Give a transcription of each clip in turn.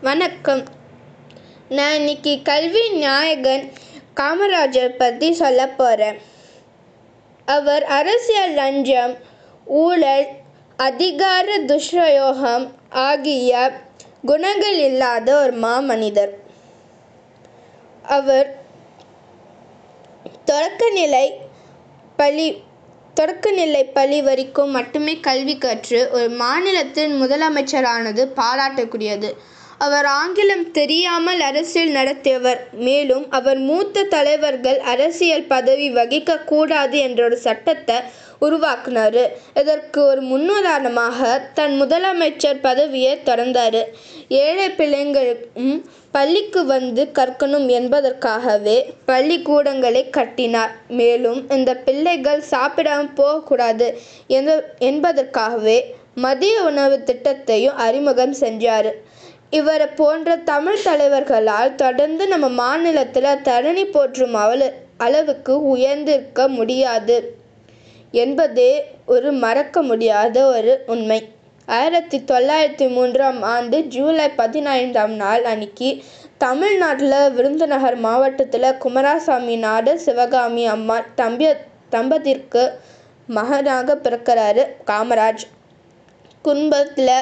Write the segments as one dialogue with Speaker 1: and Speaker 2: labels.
Speaker 1: வணக்கம். நான் இன்னைக்கு கல்வி நாயகன் காமராஜர் பற்றி சொல்ல போகிறேன் அவர் அரசியல் லஞ்சம் ஊழல் அதிகார துஷ்பிரயோகம் ஆகிய குணங்கள் இல்லாத ஒரு மாமனிதர். அவர் தொடக்கநிலை பள்ளி தொடக்கநிலை பள்ளி வரைக்கும் மட்டுமே கல்வி கற்று ஒரு மாநிலத்தின் முதலமைச்சரானது பாராட்டக்கூடியது. அவர் ஆங்கிலம் தெரியாமல் அரசியல் நடத்தியவர். மேலும் அவர் மூத்த தலைவர்கள் அரசியல் பதவி வகிக்க கூடாது என்ற ஒரு சட்டத்தை உருவாக்குனாரு. இதற்கு ஒரு முன்னுதாரணமாக தன் முதலமைச்சர் பதவியை திறந்தாரு ஏழை பிள்ளைங்களுக்கும் பள்ளிக்கு வந்து கற்கணும் என்பதற்காகவே பள்ளிக்கூடங்களை கட்டினார். மேலும் இந்த பிள்ளைகள் சாப்பிடாம போகக்கூடாது என்பதற்காகவே மதிய உணவு திட்டத்தையும் அறிமுகம் செஞ்சார். இவரை போன்ற தமிழ் தலைவர்களால் தொடர்ந்து நம்ம மாநிலத்தில் தரணி போற்றும் அவல அளவுக்கு உயர்ந்திருக்க முடியாது என்பதே ஒரு மறக்க முடியாத ஒரு உண்மை. ஆயிரத்தி தொள்ளாயிரத்தி மூன்றாம் ஆண்டு ஜூலை பதினைந்தாம் நாள் அன்னைக்கு தமிழ்நாட்டில் விருதுநகர் மாவட்டத்தில் குமாரசாமி நாடு சிவகாமி அம்மா தம்பிய தம்பதிற்கு மகனாக பிறக்கிறாரு காமராஜ். குடும்பத்தில்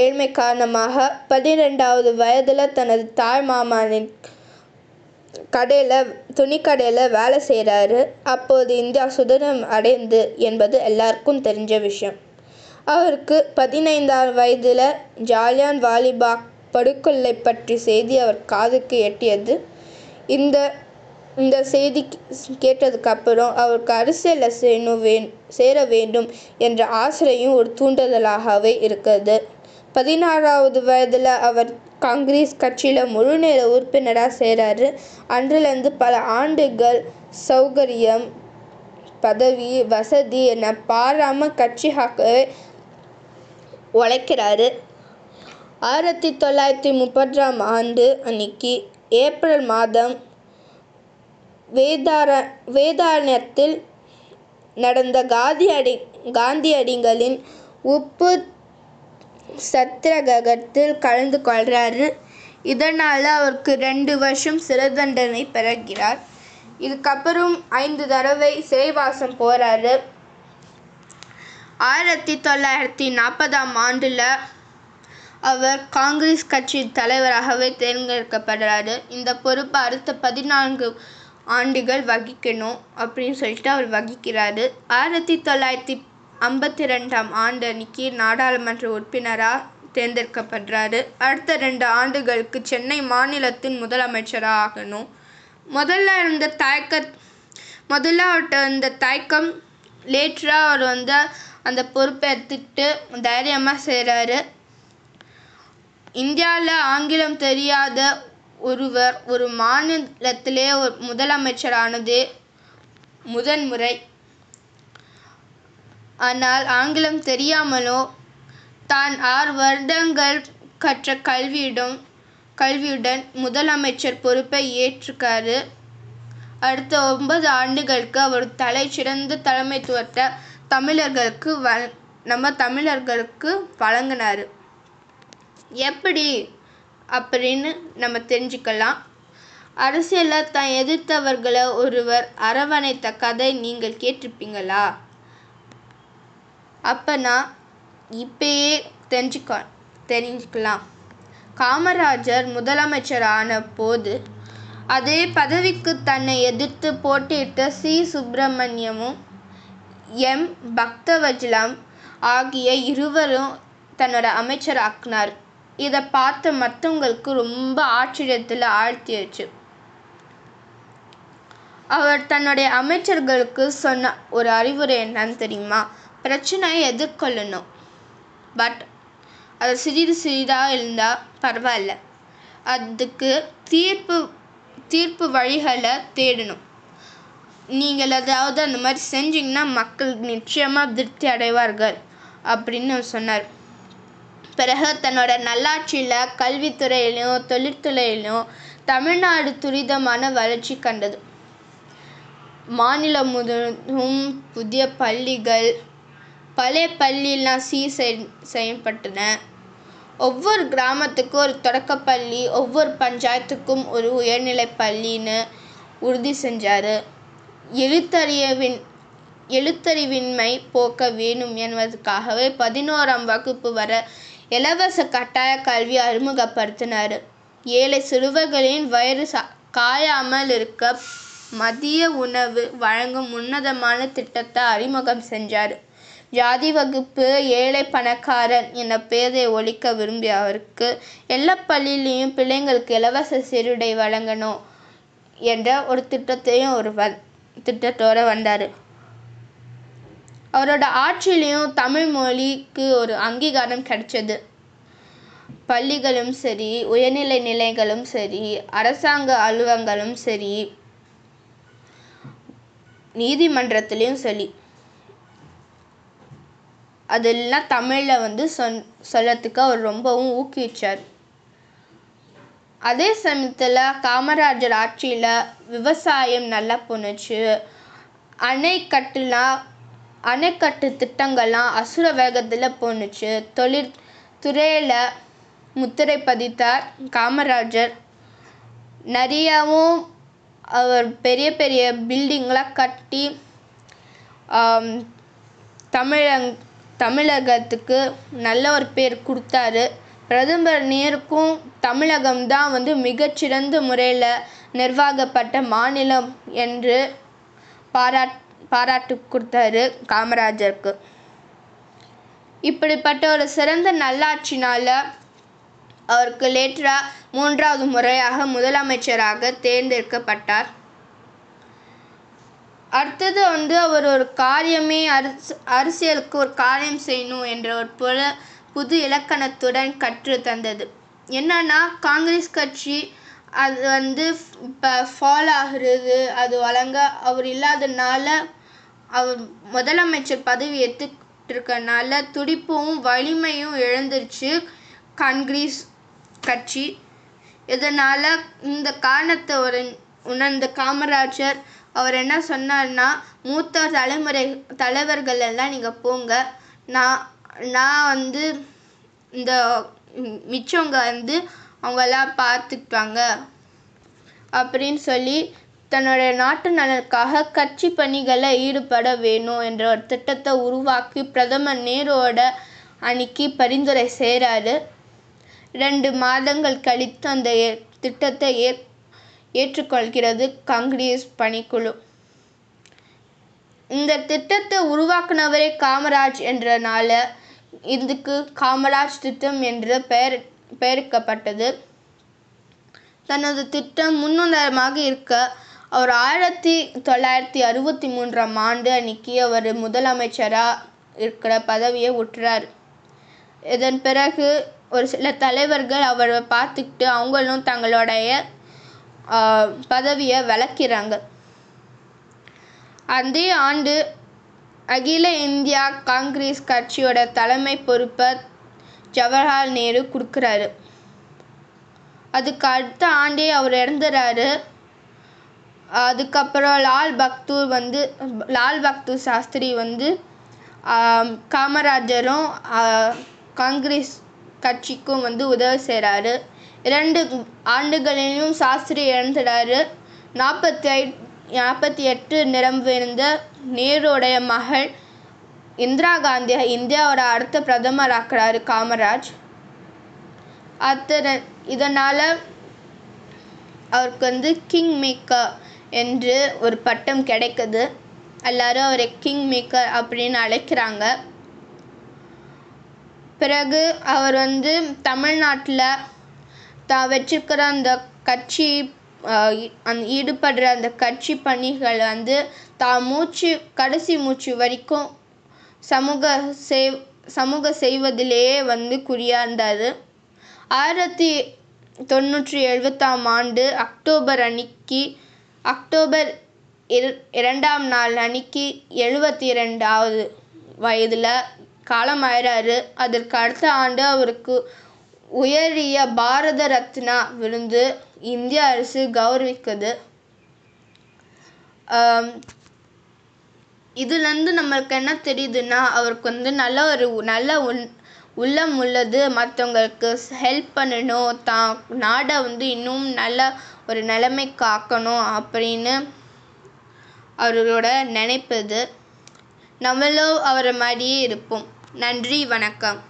Speaker 1: ஏழ்மை காரணமாக பதினெண்டாவது வயதில் தனது தாய் மாமனின் கடையில் துணிக்கடையில் வேலை செய்கிறாரு அப்போது இந்தியா சுதந்திரம் அடைந்து என்பது எல்லாருக்கும் தெரிஞ்ச விஷயம். அவருக்கு பதினைந்தாம் வயதில் ஜாலியான் வாலிபாக் படுகொலை பற்றி செய்தி அவர் காதுக்கு எட்டியது. இந்த இந்த செய்தி கேட்டதுக்கு அப்புறம் அவருக்கு அரசியலில் செய்யணும் வே சேர வேண்டும் என்ற ஆசையும் ஒரு தூண்டுதலாகவே இருக்கிறது பதினாறாவது வயதில் அவர் காங்கிரஸ் கட்சியில் முழுநேர உறுப்பினராக சேராரு. அன்றிலிருந்து பல ஆண்டுகள் சௌகரியம் பதவி வசதி என பாராமல் கட்சிக்காகவே உழைக்கிறாரு. ஆயிரத்தி தொள்ளாயிரத்தி முப்பதாம் ஆண்டு அன்னைக்கு ஏப்ரல் மாதம் வேதார வேதாரண்யத்தில் நடந்த காந்தியடி காந்தியடிகளின் உப்பு சத்திரகத்தில் கலந்து கொள்கிறாரு இதனால் அவருக்கு ரெண்டு வருஷம் சிறை தண்டனை பெறுகிறார் இதுக்கப்புறம் ஐந்து தடவை சிறைவாசம் போகிறாரு ஆயிரத்தி தொள்ளாயிரத்தி நாற்பதாம் ஆண்டில் அவர் காங்கிரஸ் கட்சி தலைவராகவே தேர்ந்தெடுக்கப்படுறாரு. இந்த பொறுப்பை அடுத்த பதினான்கு ஆண்டுகள் வகிக்கணும் அப்படின்னு சொல்லிட்டு அவர் வகிக்கிறாரு. ஆயிரத்தி தொள்ளாயிரத்தி ஐம்பத்தி ரெண்டாம் ஆண்டு அன்னைக்கு நாடாளுமன்ற உறுப்பினராக தேர்ந்தெடுக்கப்படுறாரு. அடுத்த ரெண்டு ஆண்டுகளுக்கு சென்னை மாநிலத்தின் முதலமைச்சராக ஆகணும். முதல்ல இருந்த தயக்க முதல்ல அவர்கிட்ட இருந்த தயக்கம் லேட்டராக அவர் வந்து அந்த பொறுப்பை எடுத்துக்கிட்டு தைரியமாக செய்கிறாரு இந்தியாவில் ஆங்கிலம் தெரியாத ஒருவர் ஒரு மாநிலத்திலே ஒரு முதலமைச்சரானதே முதன்முறை. ஆனால் ஆங்கிலம் தெரியாமலோ தான் ஆறு வருடங்கள் கற்ற கல்வியிடம் கல்வியுடன் முதலமைச்சர் பொறுப்பை ஏற்றுக்காரு. அடுத்த ஒன்பது ஆண்டுகளுக்கு அவர் தலை சிறந்த தலைமைத்துவத்தை தமிழர்களுக்கு வ நம்ம தமிழர்களுக்கு வழங்கினார். எப்படி? அப்படின்னு நம்ம தெரிஞ்சுக்கலாம். அரசியலில் தான் எதிர்த்தவர்களை ஒருவர் அரவணைத்த கதை நீங்கள் கேட்டிருப்பீங்களா? அப்போ நான் இப்பயே தெரிஞ்சுக்க தெரிஞ்சுக்கலாம். காமராஜர் முதலமைச்சர் ஆன போது அதே பதவிக்கு தன்னை எதிர்த்து போட்டியிட்ட சி. சுப்பிரமணியமும் எம். பக்தவஜலம் ஆகிய இருவரும் தன்னோட அமைச்சர் ஆக்கினார். இதை பார்த்த மற்றவங்களுக்கு ரொம்ப ஆச்சரியத்தில் ஆழ்த்தியாச்சு. அவர் தன்னுடைய அமைச்சர்களுக்கு சொன்ன ஒரு அறிவுரை என்னன்னு தெரியுமா? பிரச்சனையை எதிர்கொள்ளணும். பட் அது சிறிது சிறிதாக இருந்தால் பரவாயில்ல. அதுக்கு தீர்ப்பு தீர்ப்பு வழிகளை தேடணும். நீங்கள் அதாவது அந்த மாதிரி செஞ்சிங்கன்னா மக்கள் நிச்சயமாக திருப்தி அடைவார்கள் அப்படின்னு சொன்னார். பிறகு தன்னோட நல்லாட்சியில் கல்வித்துறையிலும் தொழிற்துறையிலும் தமிழ்நாடு துரிதமான வளர்ச்சி கண்டது. மாநிலம் முழுவதும் புதிய பள்ளிகள் பழைய பள்ளியெல்லாம் சீர் செய் செய்யப்பட்டன. ஒவ்வொரு கிராமத்துக்கும் ஒரு தொடக்கப்பள்ளி ஒவ்வொரு பஞ்சாயத்துக்கும் ஒரு உயர்நிலை பள்ளின்னு உறுதி செஞ்சார். எழுத்தறியவின் எழுத்தறிவின்மை போக்க வேணும் என்பதற்காகவே பதினோராம் வகுப்பு வர இலவச கட்டாய கல்வி அறிமுகப்படுத்தினார். ஏழை சிறுவர்களின் வயிறு சா காயாமல் இருக்க மதிய உணவு வழங்கும் உன்னதமான திட்டத்தை அறிமுகம் செஞ்சார். ஜாதி வகுப்பு ஏழை பணக்காரன் என பேரை ஒழிக்க விரும்பிய அவருக்கு எல்லா பள்ளியிலையும் பிள்ளைங்களுக்கு இலவச சீருடை வழங்கணும் என்ற ஒரு திட்டத்தையும் ஒரு வ திட்டத்தோடு வந்தார். அவரோட ஆட்சியிலையும் தமிழ் மொழிக்கு ஒரு அங்கீகாரம் கிடைச்சது. பள்ளிகளும் சரி உயர்நிலை நிலைகளும் சரி அரசாங்க அலுவலகங்களும் சரி நீதிமன்றத்துலேயும் சரி. அதெல்லாம் தமிழில் வந்து சொன் சொல்லத்துக்கு அவர் ரொம்பவும் ஊக்குவிச்சார். அதே சமயத்தில் காமராஜர் ஆட்சியில் விவசாயம் நல்லா போணுச்சு. அணைக்கட்டுலாம் அணைக்கட்டு திட்டங்கள்லாம் அசுர வேகத்தில் போணுச்சு. தொழிற்துறையில் முத்திரை பதித்தார் காமராஜர். நிறையாவும் அவர் பெரிய பெரிய பில்டிங்லாம் கட்டி தமிழங் தமிழகத்துக்கு நல்ல ஒரு பேர் கொடுத்தாரு. பிரதமர் நேருக்கும் தமிழகம் தான் வந்து மிகச்சிறந்த முறையில் நிர்வாகப்பட்ட மாநிலம் என்று பாராட் பாராட்டு கொடுத்தாரு காமராஜருக்கு. இப்படிப்பட்ட ஒரு சிறந்த நல்லாட்சினால் அவருக்கு லேட்டராக மூன்றாவது முறையாக முதலமைச்சராக தேர்ந்தெடுக்கப்பட்டார். அடுத்தது வந்து அவர் ஒரு காரியமே அரசு அரசியலுக்கு ஒரு காரியம் செய்யணும் என்ற ஒரு புல புது இலக்கணத்துடன் கற்று தந்தது. என்னன்னா காங்கிரஸ் கட்சி அது வந்து இப்போ ஃபால் ஆகிறது அது வழங்க அவர் இல்லாதனால அவர் முதலமைச்சர் பதவி ஏற்றுக்கிட்டிருக்கனால துடிப்பும் வலிமையும் இழந்துருச்சு காங்கிரஸ் கட்சி. இதனால் இந்த காரணத்தை ஒரு உணர்ந்த காமராஜர் அவர் என்ன சொன்னார்னா மூத்த தலைமுறை தலைவர்கள் எல்லாம் நீங்கள் போங்க. நான் நான் வந்து இந்த மிச்சவங்க வந்து அவங்கெல்லாம் பார்த்துக்குவாங்க. அப்படின்னு சொல்லி தன்னுடைய நாட்டு நலனுக்காக கட்சி பணிகளில் ஈடுபட வேணும் என்ற ஒரு திட்டத்தை உருவாக்கி பிரதமர் நேருவோட அணிக்கு பரிந்துரை செய்கிறாரு ரெண்டு மாதங்கள் கழித்து அந்த திட்டத்தை ஏ ஏற்றுக்கொள்கிறது காங்கிரஸ் பணிக்குழு. இந்த திட்டத்தை உருவாக்குனவரே காமராஜ் என்றனால இதுக்கு காமராஜ் திட்டம் என்று பெயர் பெயரிக்கப்பட்டது. தனது திட்டம் முன்னுதாரணமாக இருக்க அவர் ஆயிரத்தி தொள்ளாயிரத்தி அறுபத்தி மூன்றாம் ஆண்டு அன்னைக்கு அவர் முதலமைச்சராக இருக்கிற பதவியை விட்டுறார் இதன் பிறகு ஒரு சில தலைவர்கள் அவரை பார்த்துக்கிட்டு அவங்களும் தங்களுடைய பதவியை விளக்கிறாங்க அதே ஆண்டு அகில இந்தியா காங்கிரஸ் கட்சியோட தலைமை பொறுப்பை ஜவஹர்லால் நேரு கொடுக்குறாரு. அதுக்கு அடுத்த ஆண்டே அவர் இறந்துறாரு. அதுக்கப்புறம் லால் பக்தூர் வந்து லால் பக்தூர் சாஸ்திரி வந்து காமராஜரும் காங்கிரஸ் கட்சிக்கும் வந்து உதவி செய்கிறாரு இரண்டு ஆண்டுகளிலும் சாஸ்திரி இழந்துடாரு. நாற்பத்தி ஐ நாற்பத்தி எட்டு நிரம்பியிருந்த நேருடைய மகள் இந்திரா காந்தியை இந்தியாவோட அடுத்த பிரதமர் ஆக்குறாரு காமராஜ். அத்தனை இதனால் அவருக்கு வந்து கிங் மேக்கர் என்று ஒரு பட்டம் கிடைக்குது. எல்லாரும் அவரை கிங் மேக்கர் அப்படின்னு அழைக்கிறாங்க. பிறகு அவர் வந்து தமிழ்நாட்டில் தான் வச்சிருக்கிற அந்த கட்சி அந் ஈடுபடுற அந்த கட்சி பணிகள் வந்து தான் மூச்சு கடைசி மூச்சு வரைக்கும் சமூக சேவ் சமூக செய்வதிலேயே வந்து குறியாக இருந்தார் ஆயிரத்தி தொண்ணூற்றி எழுபத்தாம் ஆண்டு அக்டோபர் அன்னைக்கு அக்டோபர் இரு இரண்டாம் நாள் அன்னைக்கு எழுபத்தி இரண்டாவது வயதில் காலமாயிறாரு. அதற்கு அடுத்த ஆண்டு அவருக்கு உயரிய பாரத ரத்னா விருது இந்திய அரசு கௌரவிக்குது. இதுலேருந்து நம்மளுக்கு என்ன தெரியுதுன்னா அவருக்கு வந்து நல்ல ஒரு நல்ல உன் உள்ளம் உள்ளது. மற்றவங்களுக்கு ஹெல்ப் பண்ணணும். தான் நாடை வந்து இன்னும் நல்லா ஒரு நிலமை காக்கணும் அப்படின்னு அவர்களோட நினைப்பது. நம்மளும் அவரை மாதிரியே இருப்போம். நன்றி வணக்கம்.